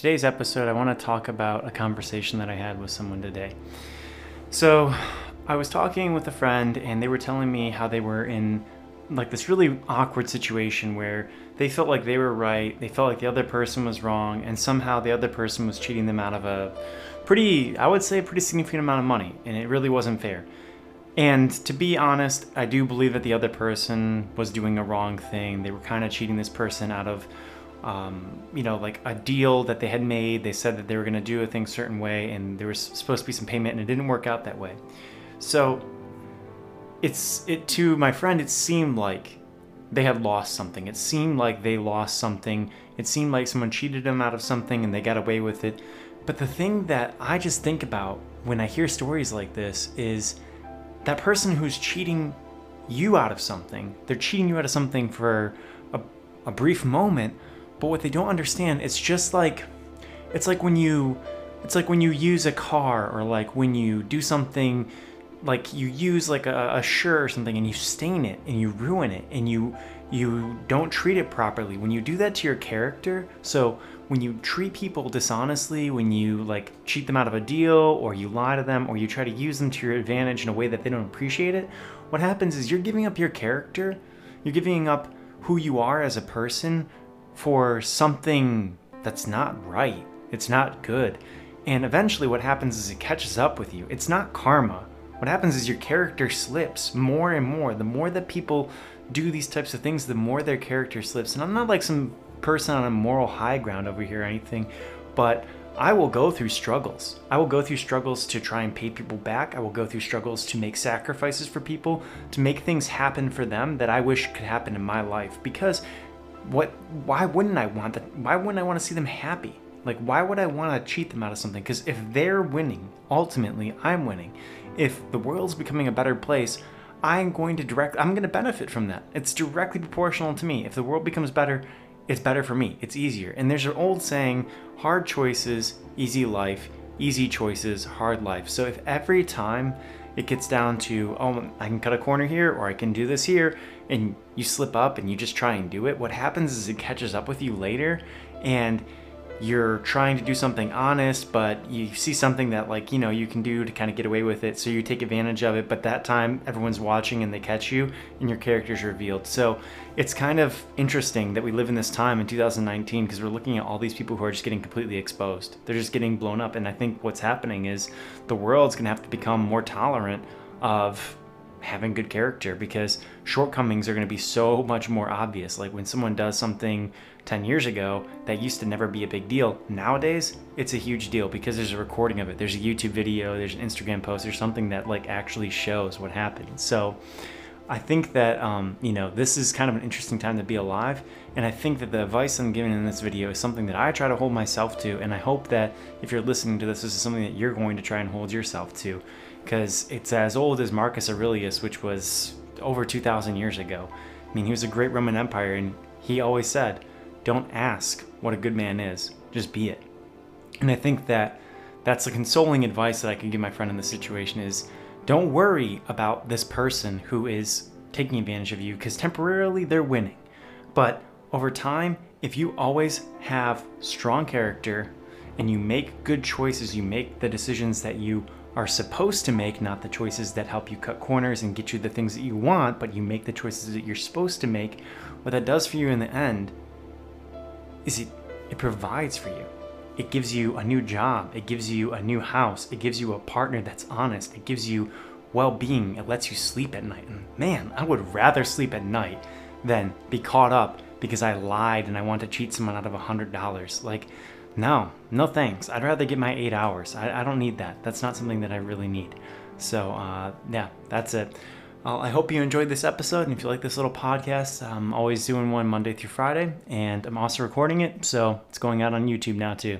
today's episode, I want to talk about a conversation that I had with someone today. So, I was talking with a friend, and they were telling me how they were in like this really awkward situation where they felt like they were right, they felt like the other person was wrong, and somehow the other person was cheating them out of a pretty, I would say, a pretty significant amount of money, and it really wasn't fair. And to be honest, I do believe that the other person was doing a wrong thing. They were kind of cheating this person out of, um, you know, like a deal that they had made. They said that they were going to do a thing a certain way, and there was supposed to be some payment, and it didn't work out that way. So, it's it to my friend. It seemed like they had lost something. It seemed like they lost something. It seemed like someone cheated them out of something, and they got away with it. But the thing that I just think about when I hear stories like this is that person who's cheating you out of something, they're cheating you out of something for a, a brief moment, but what they don't understand, it's just like it's like when you it's like when you use a car or like when you do something like you use like a, a shirt or something and you stain it and you ruin it and you you don't treat it properly. When you do that to your character so when you treat people dishonestly when you like cheat them out of a deal or you lie to them or you try to use them to your advantage in a way that they don't appreciate it what happens is you're giving up your character. You're giving up who you are as a person for something that's not right it's not good and eventually what happens is it catches up with you it's not karma what happens is your character slips more and more the more that people do these types of things, the more their character slips. And I'm not like some person on a moral high ground over here or anything, but I will go through struggles. I will go through struggles to try and pay people back. I will go through struggles to make sacrifices for people, to make things happen for them that I wish could happen in my life. Because what why wouldn't I want that? Why wouldn't I want to see them happy? Like why would I want to cheat them out of something? Cuz if they're winning, ultimately I'm winning. If the world's becoming a better place, I'm going to direct I'm going to benefit from that. It's directly proportional to me. If the world becomes better, it's better for me. It's easier. And there's an old saying, hard choices, easy life, easy choices, hard life. So if every time it gets down to, oh, I can cut a corner here or I can do this here, and you slip up and you just try and do it, what happens is it catches up with you later and you're trying to do something honest, but you see something that like, you know, you can do to kind of get away with it. So you take advantage of it, but that time everyone's watching and they catch you and your character's revealed. So it's kind of interesting that we live in this time in 2019 because we're looking at all these people who are just getting completely exposed. They're just getting blown up. And I think what's happening is the world's going to have to become more tolerant of having good character because shortcomings are going to be so much more obvious. Like when someone does something 10 years ago that used to never be a big deal, nowadays it's a huge deal because there's a recording of it. There's a YouTube video, there's an Instagram post, there's something that like actually shows what happened. So I think that um, you know this is kind of an interesting time to be alive, and I think that the advice I'm giving in this video is something that I try to hold myself to, and I hope that if you're listening to this, this is something that you're going to try and hold yourself to because it's as old as Marcus Aurelius, which was over 2,000 years ago. I mean, he was a great Roman Empire, and he always said, Don't ask what a good man is, just be it. And I think that that's the consoling advice that I can give my friend in this situation is don't worry about this person who is taking advantage of you because temporarily they're winning. But over time, if you always have strong character and you make good choices, you make the decisions that you are supposed to make, not the choices that help you cut corners and get you the things that you want, but you make the choices that you're supposed to make, what that does for you in the end is it, it provides for you. It gives you a new job, it gives you a new house, it gives you a partner that's honest, it gives you well being, it lets you sleep at night. And man, I would rather sleep at night than be caught up because I lied and I want to cheat someone out of a $100. Like, no, no thanks. I'd rather get my eight hours. I, I don't need that. That's not something that I really need. So, uh, yeah, that's it. I hope you enjoyed this episode. And if you like this little podcast, I'm always doing one Monday through Friday. And I'm also recording it. So it's going out on YouTube now, too.